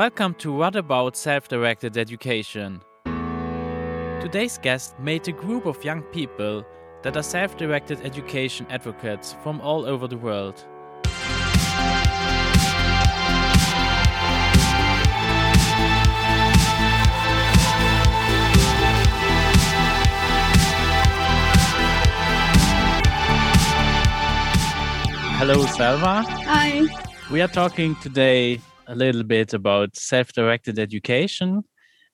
Welcome to What About Self Directed Education. Today's guest made a group of young people that are self directed education advocates from all over the world. Hello, Selva. Hi. We are talking today a little bit about self-directed education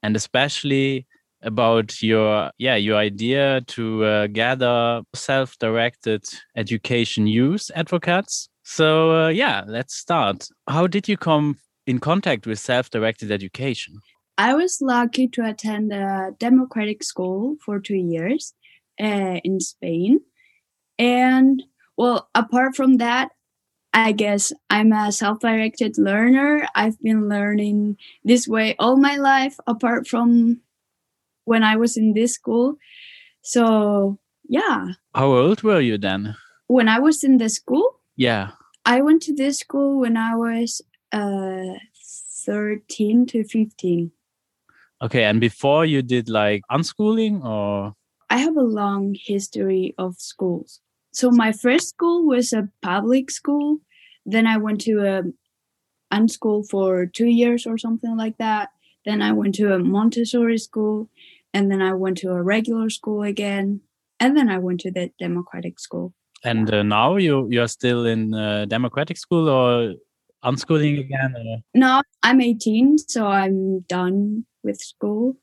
and especially about your yeah your idea to uh, gather self-directed education youth advocates. So uh, yeah let's start. How did you come in contact with self-directed education? I was lucky to attend a democratic school for two years uh, in Spain. And well, apart from that, I guess I'm a self directed learner. I've been learning this way all my life, apart from when I was in this school. So, yeah. how old were you then When I was in the school, yeah I went to this school when I was uh, 13 to 15. okay and before you did like unschooling or I have a long history of schools. So my first school was a public school. Then I went to a unschool for two years or something like that. Then I went to a Montessori school, and then I went to a regular school again, and then I went to the democratic school. and uh, now you you're still in uh, democratic school or unschooling again or? Now I'm 18, so I'm done with school.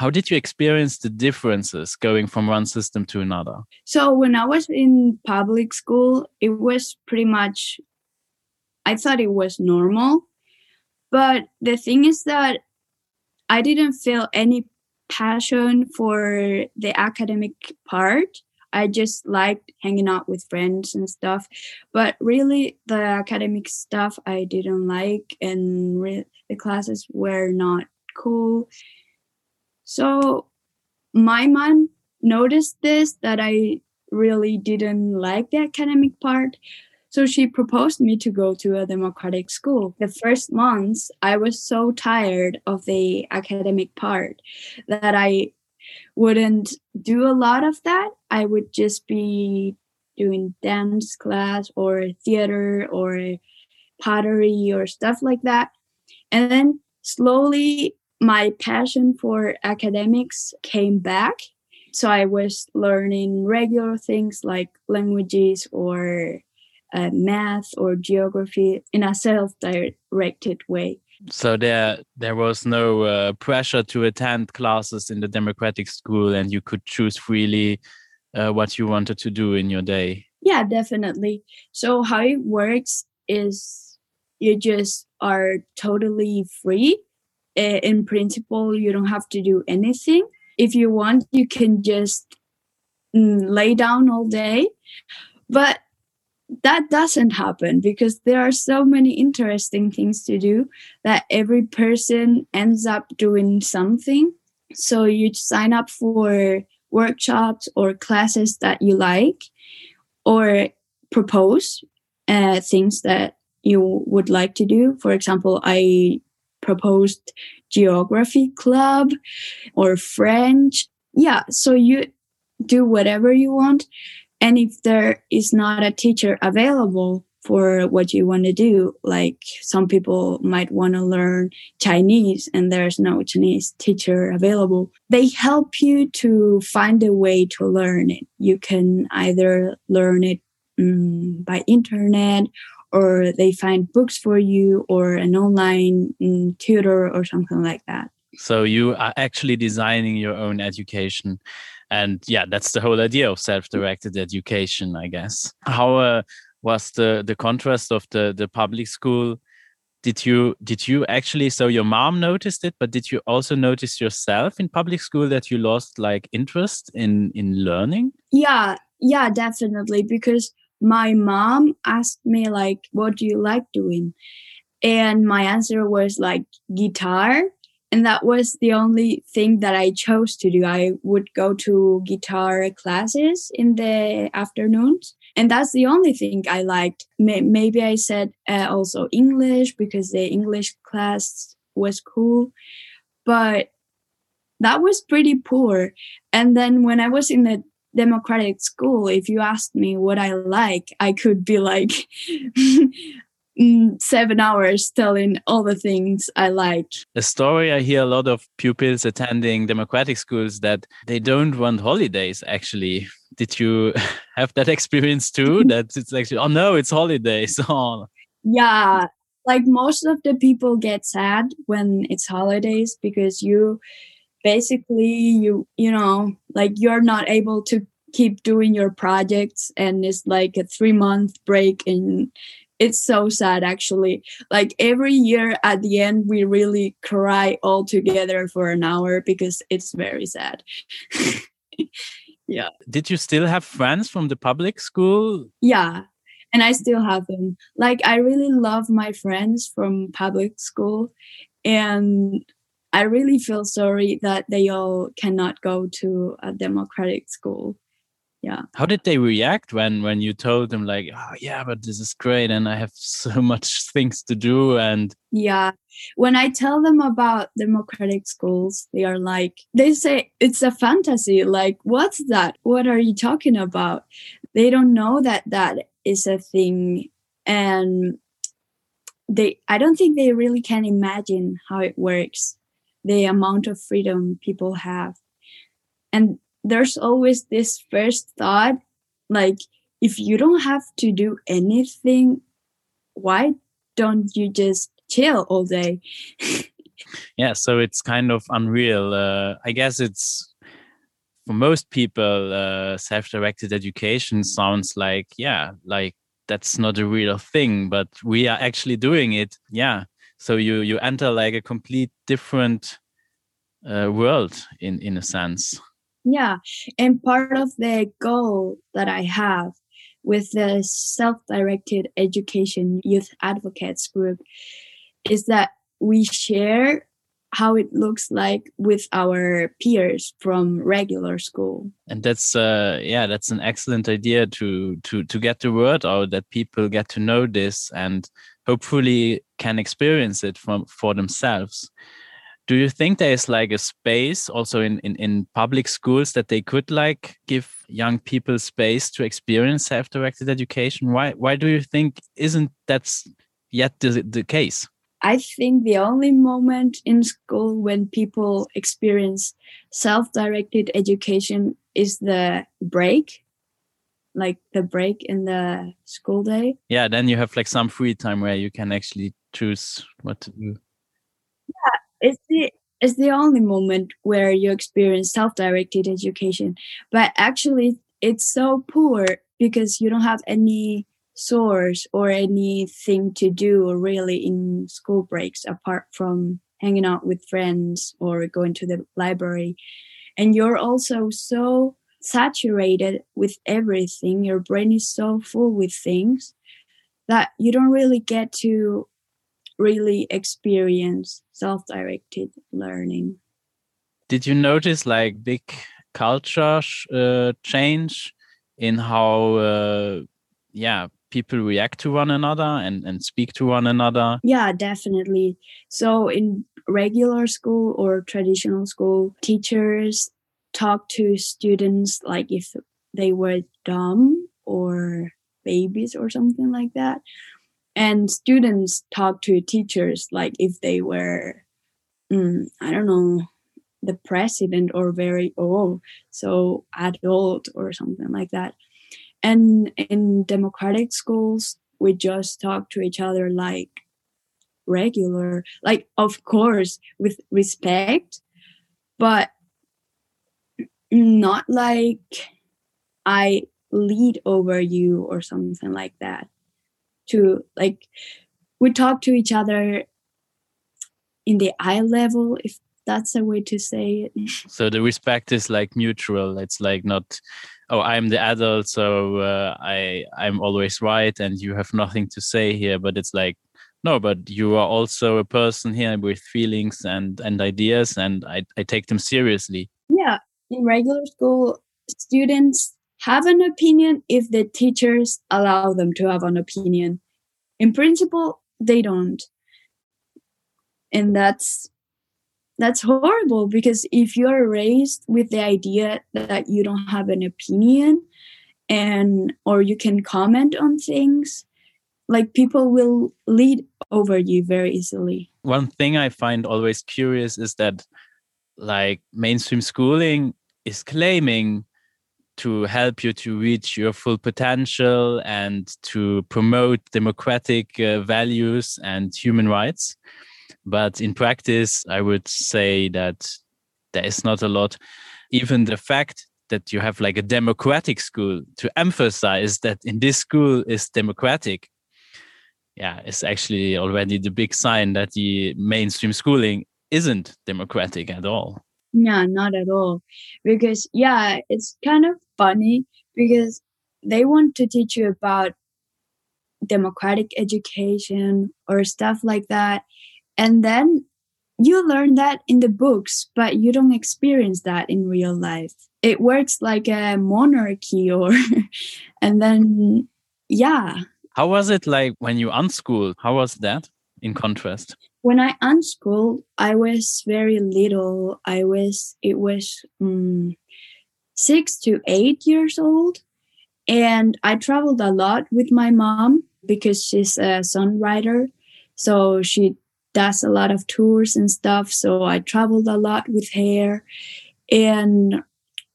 how did you experience the differences going from one system to another So when I was in public school, it was pretty much, I thought it was normal. But the thing is that I didn't feel any passion for the academic part. I just liked hanging out with friends and stuff. But really, the academic stuff I didn't like, and re- the classes were not cool. So my mom noticed this that I really didn't like the academic part. So she proposed me to go to a democratic school. The first months, I was so tired of the academic part that I wouldn't do a lot of that. I would just be doing dance class or theater or pottery or stuff like that. And then slowly my passion for academics came back. So I was learning regular things like languages or uh, math or geography in a self-directed way. so there there was no uh, pressure to attend classes in the democratic school and you could choose freely uh, what you wanted to do in your day Yeah, definitely. So how it works is you just are totally free. In principle, you don't have to do anything. If you want, you can just mm, lay down all day. But that doesn't happen because there are so many interesting things to do that every person ends up doing something. So you sign up for workshops or classes that you like or propose uh, things that you would like to do. For example, I proposed geography club or French. Yeah, so you do whatever you want. And if there is not a teacher available for what you want to do, like some people might want to learn Chinese and there's no Chinese teacher available, they help you to find a way to learn it. You can either learn it mm, by internet or they find books for you or an online mm, tutor or something like that. so you are actually designing your own education and yeah that's the whole idea of self-directed education i guess how uh, was the the contrast of the the public school did you did you actually so your mom noticed it but did you also notice yourself in public school that you lost like interest in in learning Yeah, yeah, definitely. Because my mom asked me like, "What do you like doing?" And my answer was like guitar, and that was the only thing that I chose to do. I would go to guitar classes in the afternoons, and that's the only thing I liked. Maybe I said uh, also English because the English class was cool, but that was pretty poor. And then when I was in the democratic school, if you asked me what I like, I could be like seven hours telling all the things I like. A story I hear a lot of pupils attending democratic schools that they don't want holidays actually. Did you have that experience too? that it's actually, oh no, it's holidays. Oh. Yeah, like most of the people get sad when it's holidays because you basically you you know like you're not able to keep doing your projects and it's like a 3 month break and it's so sad actually like every year at the end we really cry all together for an hour because it's very sad yeah did you still have friends from the public school yeah and I still have them. Like I really love my friends from public school and I really feel sorry that they all cannot go to a democratic school. Yeah. How did they react when when you told them like, "Oh yeah, but this is great and I have so much things to do and Yeah. When I tell them about democratic schools, they are like they say it's a fantasy. Like, what's that? What are you talking about? They don't know that that is a thing and they i don't think they really can imagine how it works the amount of freedom people have and there's always this first thought like if you don't have to do anything why don't you just chill all day yeah so it's kind of unreal uh, i guess it's for most people, uh, self-directed education sounds like, yeah, like that's not a real thing, but we are actually doing it. Yeah. So you you enter like a complete different uh, world in in a sense. Yeah, and part of the goal that I have with the self-directed education youth advocates group is that we share how it looks like with our peers from regular school. And that's uh yeah that's an excellent idea to to to get the word out that people get to know this and hopefully can experience it from for themselves do you think there is like a space also in, in, in public schools that they could like give young people space to experience self-directed education why why do you think isn't that yet the, the case I think the only moment in school when people experience self directed education is the break, like the break in the school day. Yeah, then you have like some free time where you can actually choose what to do. Yeah, it's the it's the only moment where you experience self directed education. But actually, it's so poor because you don't have any source or anything to do really in school breaks apart from hanging out with friends or going to the library. And you're also so saturated with everything, your brain is so full with things that you don't really get to really experience self directed learning. Did you notice like big culture uh, change in how, uh, yeah, people react to one another and, and speak to one another? Yeah, definitely. So in regular school or traditional school, teachers talk to students like if they were dumb or babies or something like that. And students talk to teachers like if they were, mm, I don't know, the president or very old, so adult or something like that. And in democratic schools, we just talk to each other like regular, like, of course, with respect, but not like I lead over you or something like that. To like, we talk to each other in the eye level, if that's a way to say it. So the respect is like mutual. It's like not oh i'm the adult so uh, i i'm always right and you have nothing to say here but it's like no but you are also a person here with feelings and and ideas and i, I take them seriously yeah in regular school students have an opinion if the teachers allow them to have an opinion. In principle they don't. And that's that's horrible because if you're raised with the idea that you don't have an opinion and or you can comment on things like people will lead over you very easily. One thing i find always curious is that like mainstream schooling is claiming to help you to reach your full potential and to promote democratic uh, values and human rights. But in practice i would say that there is not a lot. Even the fact that you have like a democratic school to emphasize that in this school is democratic yeah it's actually already the big sign that the mainstream schooling isn't democratic at all yeah not at all. Because yeah it's kind of funny because they want to teach you about democratic education or stuff like that. And then you learn that in the books but you don't experience that in real life. It works like a monarchy or and then yeah. How was it like when you unschooled? How was that in contrast when i unschooled i was very little i was it was um, six to eight years old and i traveled a lot with my mom because she's a songwriter so she does a lot of tours and stuff. So I traveled a lot with her. And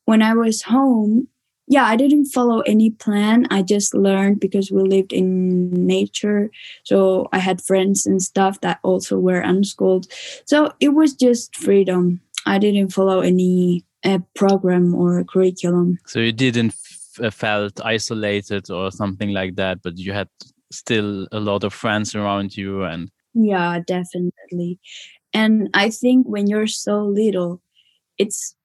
when I was home, yeah, I didn't follow any plan. I just learned because we lived in nature. So I had friends and stuff that also were unschooled. So it was just freedom. I didn't follow any uh, program or curriculum. So you didn't f- felt isolated or something like that, but you had still a lot of friends around you and yeah, definitely. And I think when you're so little, it's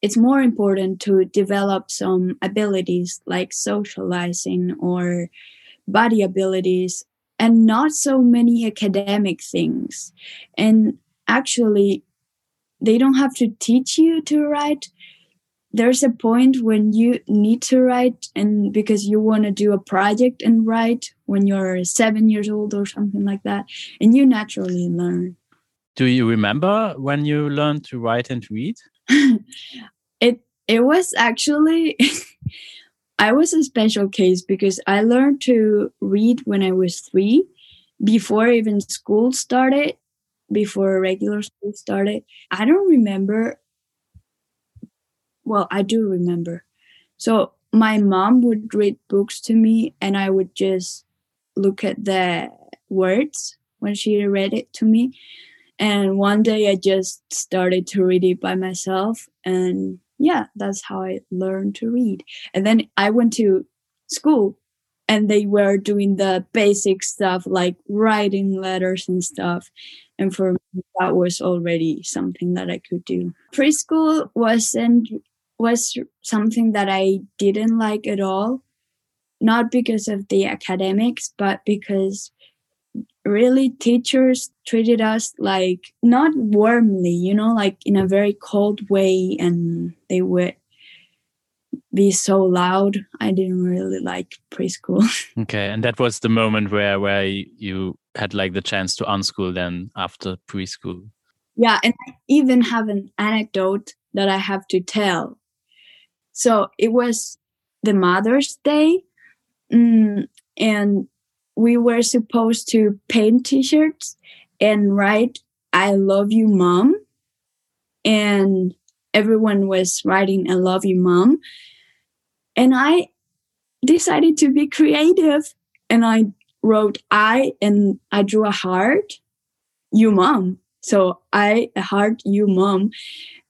it's more important to develop some abilities like socializing or body abilities and not so many academic things. And actually, they don't have to teach you to write. There's a point when you need to write and because you want to do a project and write when you're seven years old or something like that and you naturally learn. Do you remember when you learned to write and read it it was actually i was a special case because i learned to read when i was three before even school started before regular school started i don't remember well, I do remember. So my mom would read books to me and I would just look at the words when she read it to me. And one day I just started to read it by myself. And yeah, that's how I learned to read. And then I went to school and they were doing the basic stuff like writing letters and stuff. And for me, that was already something that I could do. Preschool wasn't was something that I didn't like at all. Not because of the academics, but because really teachers treated us like not warmly, you know, like in a very cold way, and they would be so loud. I didn't really like preschool. Okay, and that was the moment where where you had like the chance to unschool then after preschool. Yeah, and I even have an anecdote that I have to tell so it was the Mother's Day, mm, and we were supposed to paint T-shirts and write "I love you, mom," and everyone was writing "I love you, mom," and I decided to be creative, and I wrote "I" and I drew a heart, "You, mom." So I a heart, you, mom,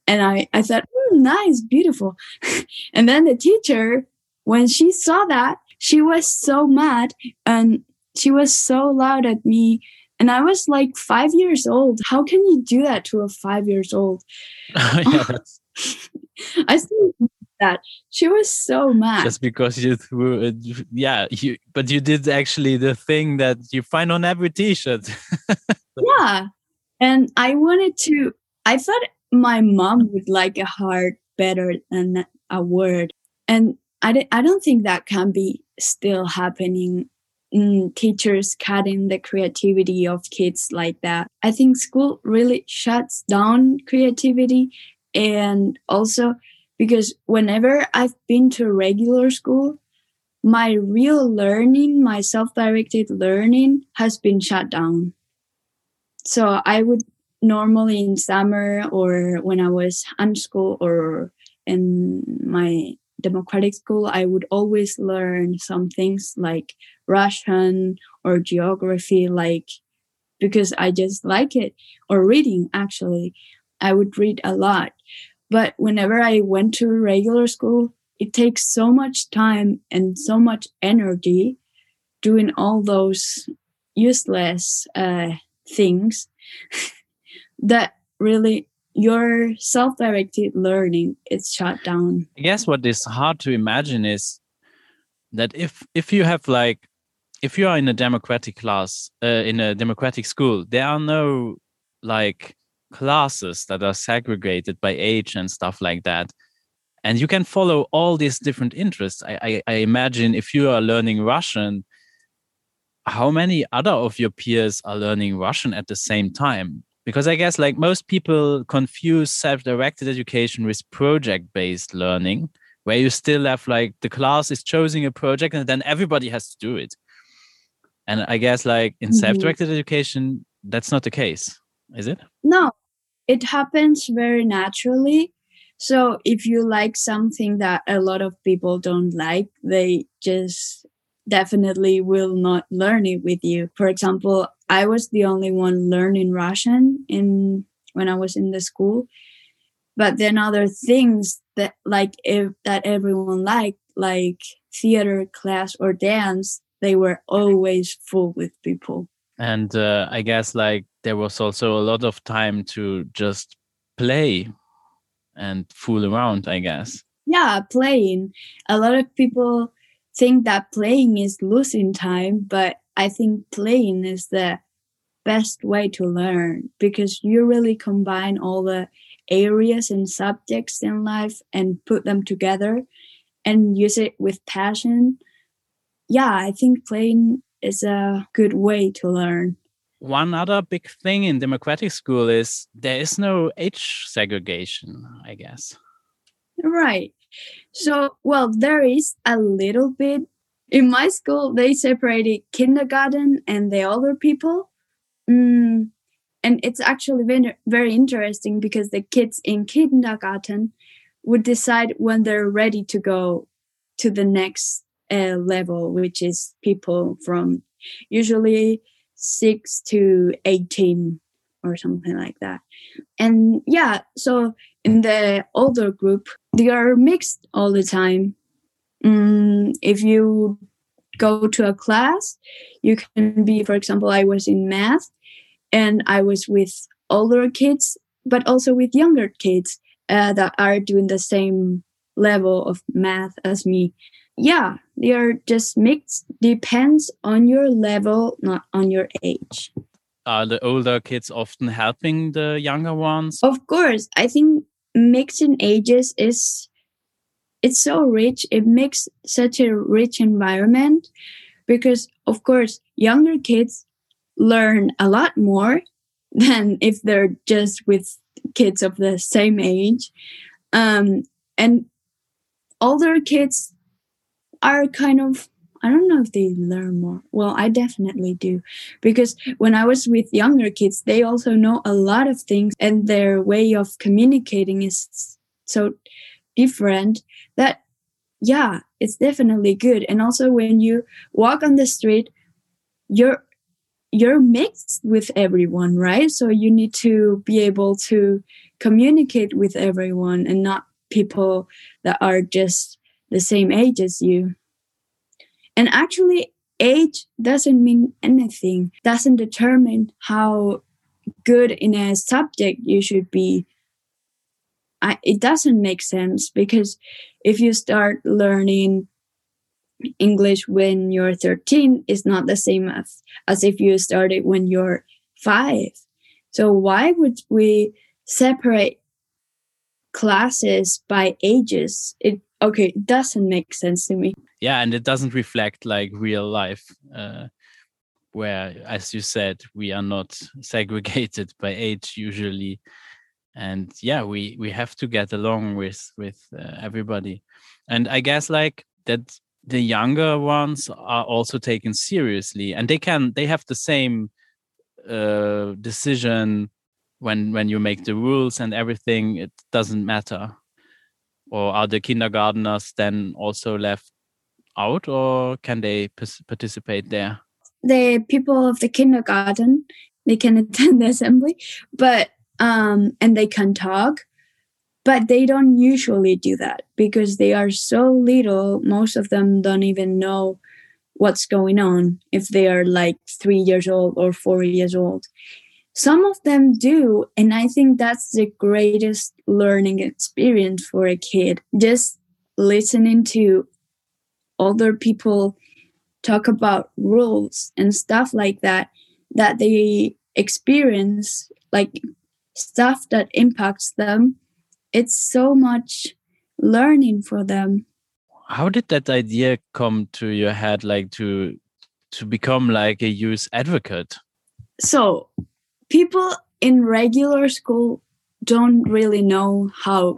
and I I thought oh nice, beautiful. and then the teacher, when she saw that, she was so mad and she was so loud at me. And I was like five years old. How can you do that to a five years old? yeah, I still that she was so mad just because you threw it uh, yeah you but you did actually the thing that you find on every t-shirt yeah and i wanted to i thought my mom would like a heart better than a word. And I, I don't think that can be still happening mm, teachers cutting the creativity of kids like that. I think school really shuts down creativity and also because whenever I've been to regular school, my real learning, my self directed learning has been shut down. So I would normally in summer or when I was in school or in my democratic school, I would always learn some things like Russian or geography, like because I just like it, or reading actually. I would read a lot. But whenever I went to regular school, it takes so much time and so much energy doing all those useless uh, things that really your self-directed learning is shut down. I guess what is hard to imagine is that if if you have like if you are in a democratic class uh, in a democratic school there are no like classes that are segregated by age and stuff like that. And you can follow all these different interests. I, I, I imagine if you are learning russian how many other of your peers are learning russian at the same time because i guess like most people confuse self-directed education with project-based learning where you still have like the class is choosing a project and then everybody has to do it. And i guess like in mm-hmm. self-directed education that's not the case is it? No. It happens very naturally. So if you like something that a lot of people don't like they just definitely will not learn it with you for example I was the only one learning Russian in when I was in the school. But then other things that like if that everyone liked, like theater class or dance, they were always full with people. And uh, I guess like there was also a lot of time to just play and fool around, I guess. Yeah, playing. A lot of people think that playing is losing time, but I think playing is the best way to learn because you really combine all the areas and subjects in life and put them together and use it with passion. Yeah, I think playing is a good way to learn. One other big thing in democratic school is there is no age segregation, I guess. Right. So, well, there is a little bit in my school, they separated kindergarten and the older people. Mm, and it's actually very, very interesting because the kids in kindergarten would decide when they're ready to go to the next uh, level, which is people from usually 6 to 18 or something like that. And yeah, so in the older group, they are mixed all the time um, if you go to a class, you can be, for example, I was in math and I was with older kids, but also with younger kids uh, that are doing the same level of math as me. Yeah, they are just mixed. Depends on your level, not on your age. Are the older kids often helping the younger ones? Of course. I think mixing ages is it's so rich it makes such a rich environment because of course younger kids learn a lot more than if they're just with kids of the same age. Um, and older kids are kind of I don't know if they learn more. Well, I definitely do. Because when I was with younger kids, they also know a lot of things and their way of communicating is so different that yeah it's definitely good and also when you walk on the street you're you're mixed with everyone right so you need to be able to communicate with everyone and not people that are just the same age as you and actually age doesn't mean anything doesn't determine how good in a subject you should be I, it doesn't make sense because if you start learning English when you're 13, it's not the same as, as if you started when you're five. So why would we separate classes by ages? It okay, it doesn't make sense to me. Yeah, and it doesn't reflect like real life. Uh, where, as you said, we are not segregated by age usually, and yeah, we we have to get along with with uh, everybody, and I guess like that the younger ones are also taken seriously, and they can they have the same uh, decision when when you make the rules and everything. It doesn't matter, or are the kindergarteners then also left out, or can they participate there? the people of the kindergarten they can attend the assembly but um and they can talk but they don't usually do that because they are so little most of them don't even know what's going on if they are like 3 years old or 4 years old some of them do and i think that's the greatest learning experience for a kid just listening to other people talk about rules and stuff like that that they experience like stuff that impacts them. It's so much learning for them. How did that idea come to your head like to to become like a youth advocate? So people in regular school don't really know how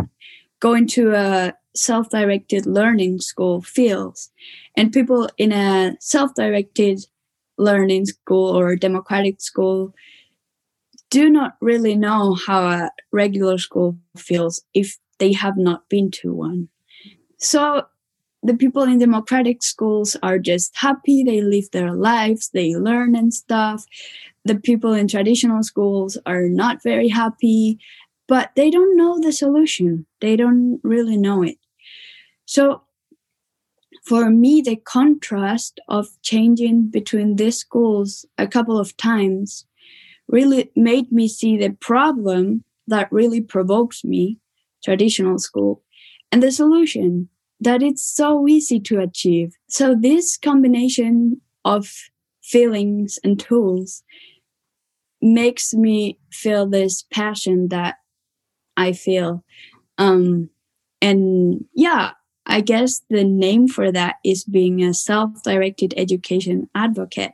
going to a self-directed learning school feels. And people in a self-directed learning school or democratic school do not really know how a regular school feels if they have not been to one. So the people in democratic schools are just happy. They live their lives. They learn and stuff. The people in traditional schools are not very happy but they don't know the solution. They don't really know it. So for me, the contrast of changing between these schools a couple of times really made me see the problem that really provokes me, traditional school, and the solution that it's so easy to achieve. So, this combination of feelings and tools makes me feel this passion that I feel. Um, and yeah, I guess the name for that is being a self directed education advocate.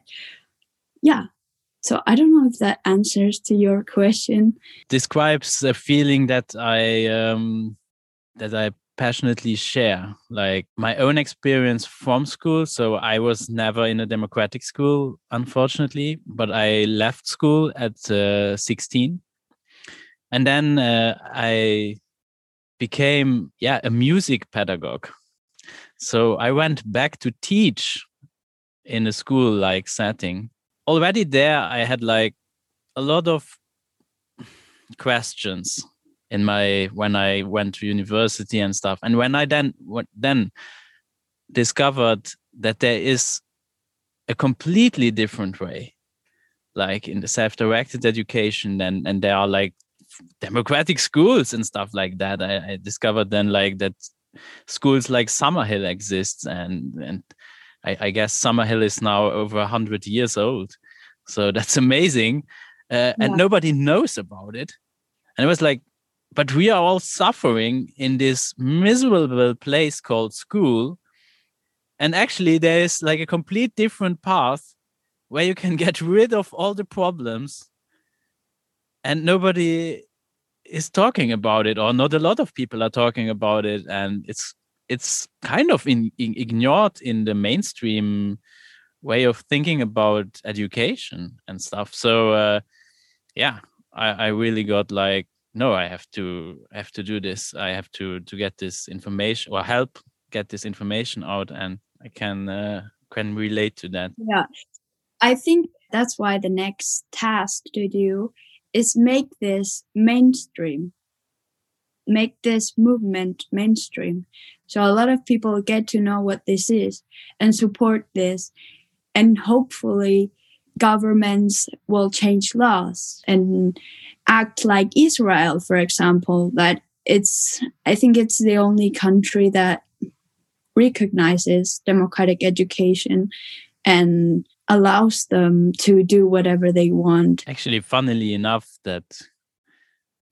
Yeah. So I don't know if that answers to your question. Describes a feeling that I um, that I passionately share, like my own experience from school. So I was never in a democratic school, unfortunately, but I left school at uh, 16, and then uh, I became yeah a music pedagogue. So i went back to teach in a school like setting. Already there i had like a lot of questions in my when i went to university and stuff and when i then then discovered that there is a completely different way like in the self-directed education and and there are like democratic schools and stuff like that. I, I discovered then like that schools like Summerhill exists and and I, I guess Summerhill is now over a hundred years old. So that's amazing. Uh, and nobody knows about it. And it was like, but we are all suffering in this miserable place called school. And actually, there is like a complete different path where you can get rid of all the problems and nobody is talking about it or not a lot of people are talking about it and it's it's kind of in, in, ignored in the mainstream way of thinking about education and stuff so uh, yeah I, I really got like no i have to have to do this. I have to to get this information or help get this information out and i can uh, can relate to that. Yeah. I think that's why the next task to do is make this mainstream. Make this movement mainstream. So a lot of people get to know what this is and support this. And hopefully governments will change laws and act like israel for example that it's i think it's the only country that recognizes democratic education and allows them to do whatever they want. Actually, funnily enough, that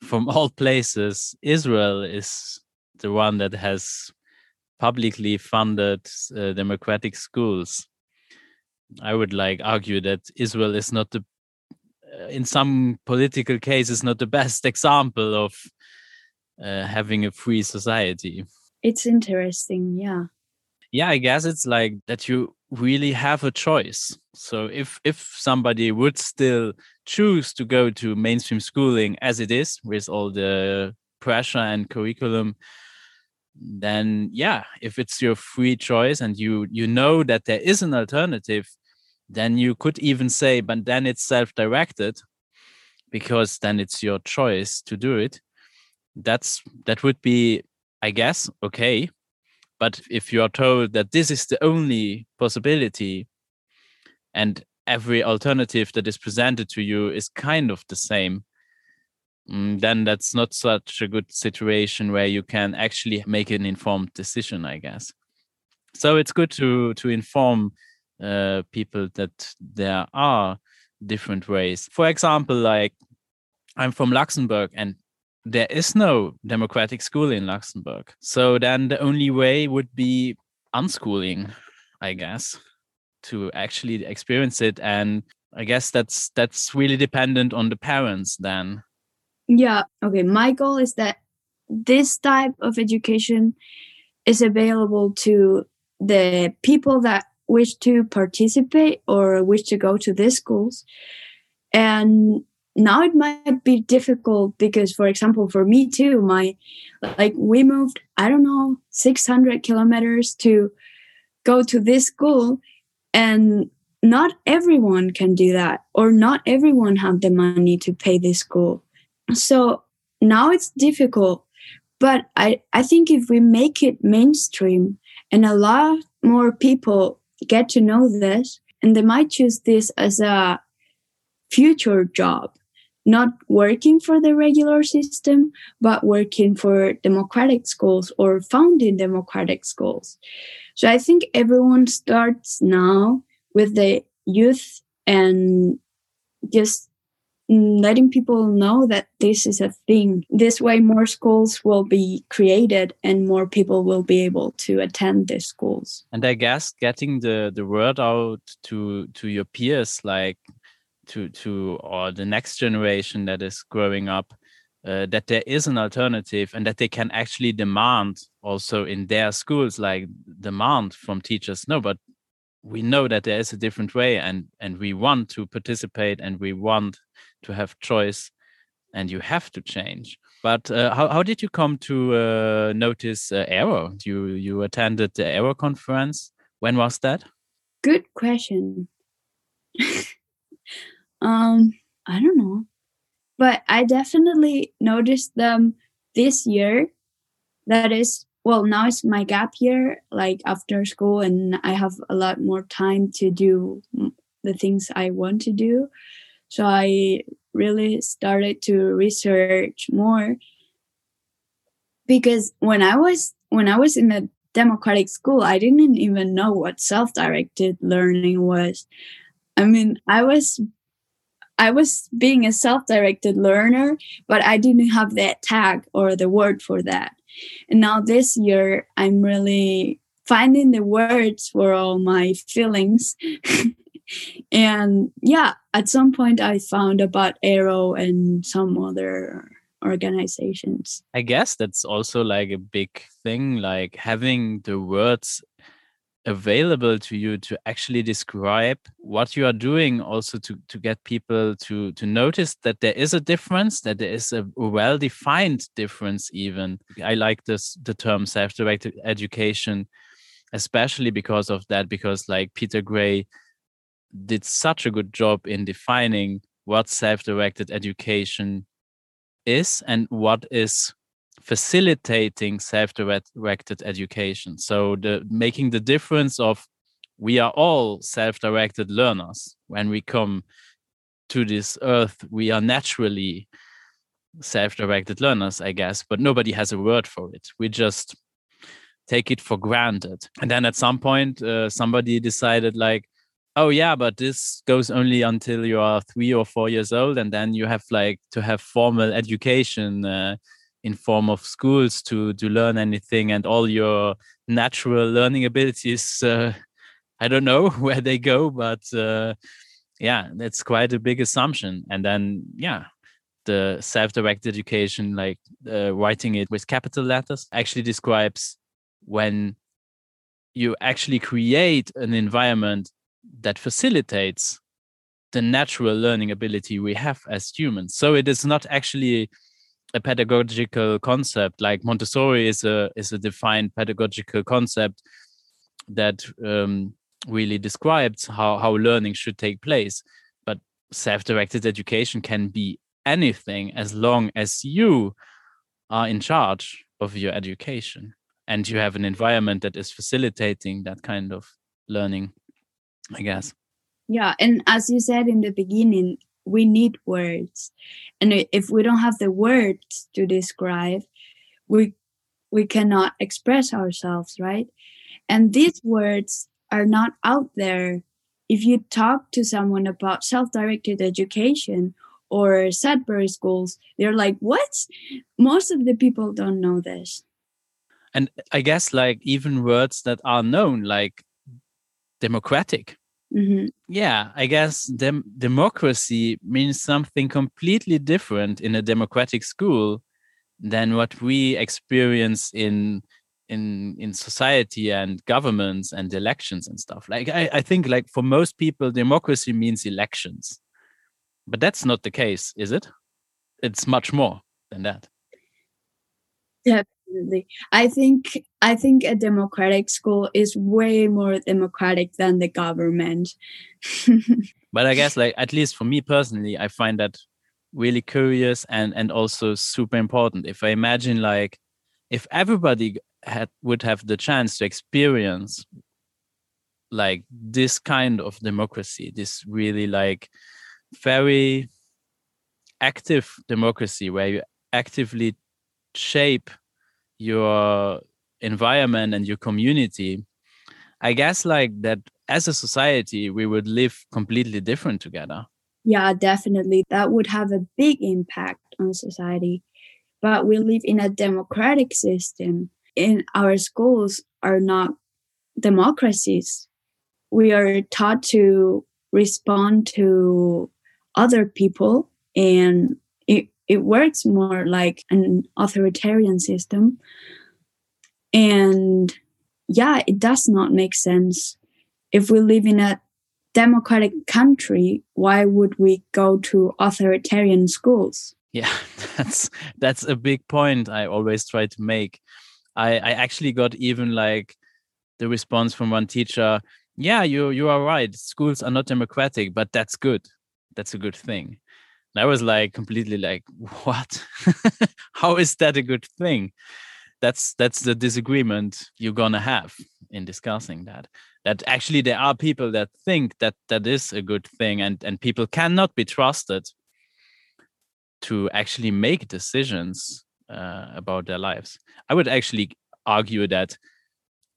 from all places, Israel is the one that has publicly funded uh, democratic schools. I would like argue that Israel is not the, in some political cases, not the best example of uh, having a free society. It's interesting, yeah. Yeah, I guess it's like that you really have a choice. So if if somebody would still choose to go to mainstream schooling as it is with all the pressure and curriculum, then yeah, if it's your free choice and you you know that there is an alternative, then you could even say, but then it's self-directed because then it's your choice to do it. That's that would be, I guess, okay. But if you are told that this is the only possibility and every alternative that is presented to you is kind of the same, mm, then that's not such a good situation where you can actually make an informed decision, I guess. So it's good to to inform uh, people that there are different ways. For example, like I'm from Luxembourg and there is no democratic school in Luxembourg. So then the only way would be unschooling, I guess, to actually experience it. And I guess that's that's really dependent on the parents then. Yeah. Okay. My goal is that this type of education is available to the people that wish to participate or wish to go to these schools. And now it might be difficult because for example for me too my like we moved i don't know 600 kilometers to go to this school and not everyone can do that or not everyone have the money to pay this school so now it's difficult but i i think if we make it mainstream and a lot more people get to know this and they might choose this as a future job not working for the regular system, but working for democratic schools or founding democratic schools. So I think everyone starts now with the youth and just letting people know that this is a thing. This way, more schools will be created and more people will be able to attend these schools. And I guess getting the, the word out to to your peers, like to to or the next generation that is growing up uh, that there is an alternative and that they can actually demand also in their schools like demand from teachers no but we know that there is a different way and and we want to participate and we want to have choice and you have to change but uh, how, how did you come to uh, notice uh, you you attended the aero conference when was that good question Um, I don't know. But I definitely noticed them this year. That is, well, now it's my gap year, like after school, and I have a lot more time to do the things I want to do. So I really started to research more because when I was when I was in a democratic school, I didn't even know what self-directed learning was. I mean, I was I was being a self-directed learner, but I didn't have that tag or the word for that. And now this year, I'm really finding the words for all my feelings. and yeah, at some point, I found about AERO and some other organizations. I guess that's also like a big thing, like having the words available to you to actually describe what you are doing also to to get people to to notice that there is a difference that there is a well defined difference even i like this the term self-directed education especially because of that because like peter gray did such a good job in defining what self-directed education is and what is facilitating self-directed education. So the making the difference of we are all self-directed learners. When we come to this earth we are naturally self-directed learners i guess but nobody has a word for it. We just take it for granted. And then at some point uh, somebody decided like oh yeah but this goes only until you are three or four years old and then you have like to have formal education uh, in form of schools to to learn anything and all your natural learning abilities uh, i don't know where they go but uh, yeah that's quite a big assumption. And then yeah the self-directed education like uh, writing it with capital letters actually describes when you actually create an environment that facilitates the natural learning ability we have as humans. So it is not actually a pedagogical concept like montessori is a is a defined pedagogical concept that um, really describes how how learning should take place. But self-directed education can be anything as long as you are in charge of your education and you have an environment that is facilitating that kind of learning i guess yeah and as you said in the beginning we need words and if we don't have the words to describe we we cannot express ourselves right and these words are not out there if you talk to someone about self-directed education or Sudbury schools, they're like, what? Most of the people don't know this. And I guess like even words that are known, like democratic. Mm-hmm. Yeah, I guess dem- democracy means something completely different in a democratic school than what we experience in in in society and governments and elections and stuff. Like I, I think like for most people, democracy means elections but that's not the case, is it? It's much more than that. I think I think a democratic school is way more democratic than the government. but I guess like at least for me personally, I find that really curious and and also super important. If I imagine like if everybody had would have the chance to experience like this kind of democracy, this really like very active democracy where you actively shape your environment and your community i guess like that as a society we would live completely different together. Yeah definitely. That would have a big impact on society. But we live in a democratic system and our schools are not democracies. We are taught to respond to other people and it, works more like an authoritarian system. And yeah it does not make sense. If we live in a democratic country why would we go to authoritarian schools? Yeah that's that's a big point i always try to make. I i actually got even like the response from one teacher yeah you you are right. Schools are not democratic but that's good. That's a good thing and i was like completely like what? How is that a good thing? That's that's the disagreement you're gonna have in discussing that that actually there are people that think that that is a good thing and and people cannot be trusted to actually make decisions uh, about their lives. I would actually argue that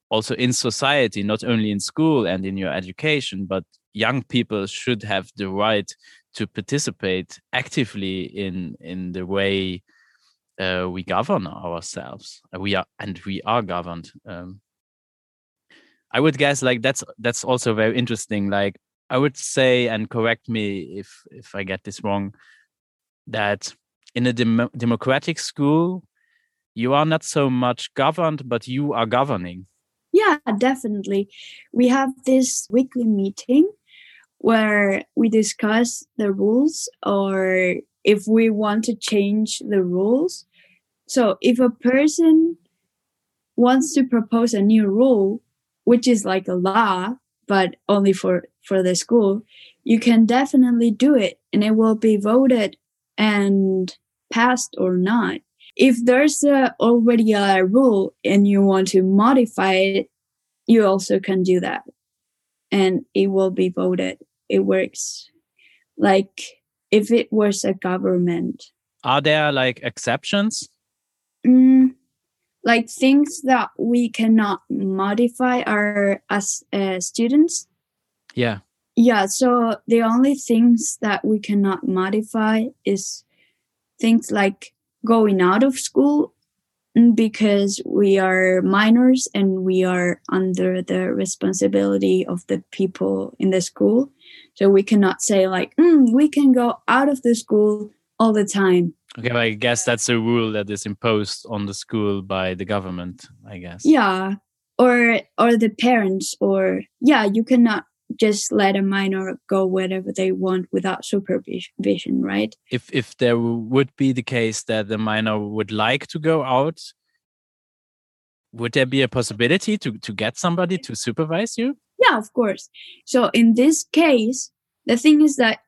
also in society not only in school and in your education but young people should have the right to participate actively in in the way uh, we govern ourselves. Uh, we are and we are governed um, i would guess like that's that's also very interesting. Like i would say and correct me if if i get this wrong that in a dem democratic school you are not so much governed but you are governing. Yeah definitely. We have this weekly meeting where we discuss the rules or if we want to change the rules. So if a person wants to propose a new rule, which is like a law, but only for, for the school, you can definitely do it and it will be voted and passed or not. If there's a, already a rule and you want to modify it, you also can do that and it will be voted it works. Like if it was a government. Are there like exceptions? Mm, like things that we cannot modify are as uh, students? Yeah. Yeah so the only things that we cannot modify is things like going out of school because we are minors and we are under the responsibility of the people in the school. So we cannot say like, mm, we can go out of the school all the time. Okay, I guess that's a rule that is imposed on the school by the government, I guess. Yeah. Or or the parents or yeah, you cannot just let a minor go wherever they want without supervision, right? If if there would be the case that the minor would like to go out, would there be a possibility to to get somebody to supervise you? Yeah, of course. So in this case, the thing is that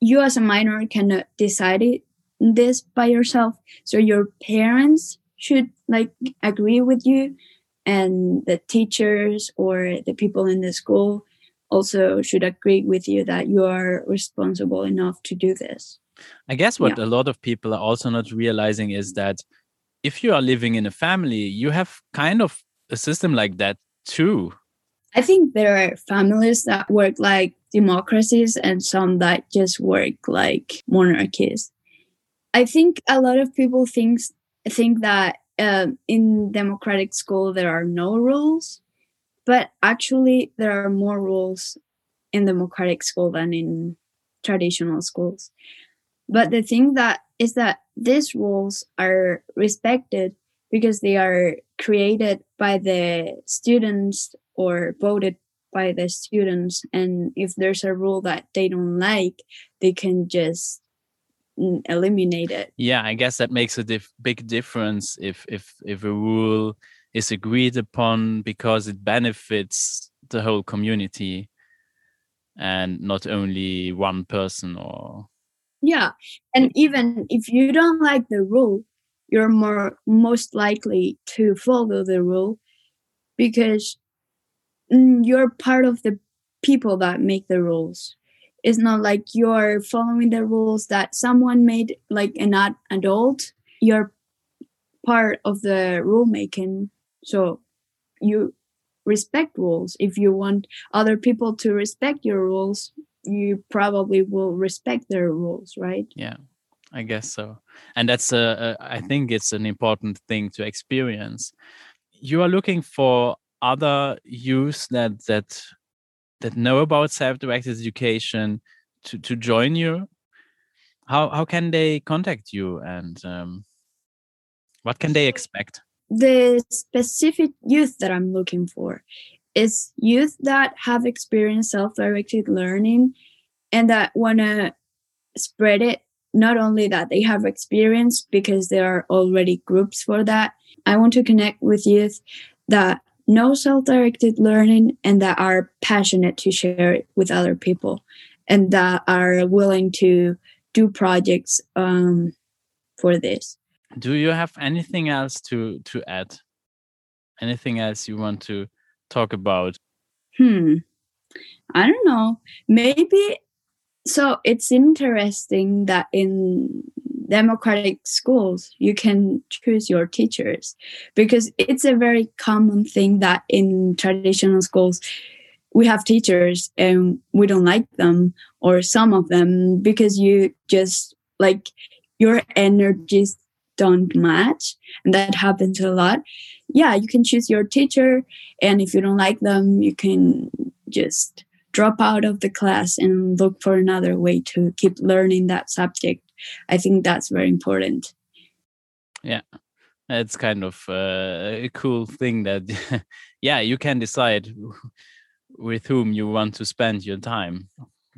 you as a minor cannot decide it, this by yourself. So your parents should like agree with you and the teachers or the people in the school also should agree with you that you are responsible enough to do this. I guess what yeah. a lot of people are also not realizing is that if you are living in a family, you have kind of a system like that too. I think there are families that work like democracies and some that just work like monarchies. I think a lot of people think think that uh, in democratic school there are no rules but actually, there are more rules in democratic school than in traditional schools. But the thing that is that these rules are respected because they are created by the students or voted by the students. And if there's a rule that they don't like, they can just mm, eliminate it. Yeah, I guess that makes a big difference if if if a rule is agreed upon because it benefits the whole community and not only one person or yeah and even if you don't like the rule you're more most likely to follow the rule because mm, you're part of the people that make the rules it's not like you're following the rules that someone made like an adult you're part of the rule making so you respect rules. If you want other people to respect your rules, you probably will respect their rules, right? Yeah, I guess so. And that's a, a I think it's an important thing to experience. You are looking for other youth that that that know about self-directed education to to join you. How how can they contact you and um, what can they expect? the specific youth that I'm looking for is youth that have experienced self-directed learning and that want to spread it not only that they have experience because there are already groups for that i want to connect with youth that know self-directed learning and that are passionate to share it with other people and that are willing to do projects um, for this. Do you have anything else to to add? Anything else you want to talk about? Hmm. I don't know. Maybe so it's interesting that in democratic schools you can choose your teachers because it's a very common thing that in traditional schools we have teachers and we don't like them or some of them because you just like your energies don't match and that happens a lot. Yeah you can choose your teacher and if you don't like them you can just drop out of the class and look for another way to keep learning that subject i think that's very important yeah it's kind of uh, a cool thing that yeah you can decide with whom you want to spend your time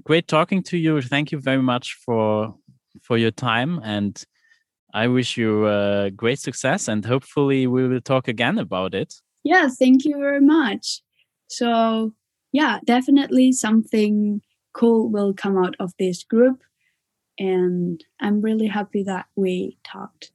great talking to you thank you very much for for your time and I wish you uh, great success and hopefully we will talk again about it. Yeah, thank you very much. So, yeah, definitely something cool will come out of this group. And I'm really happy that we talked.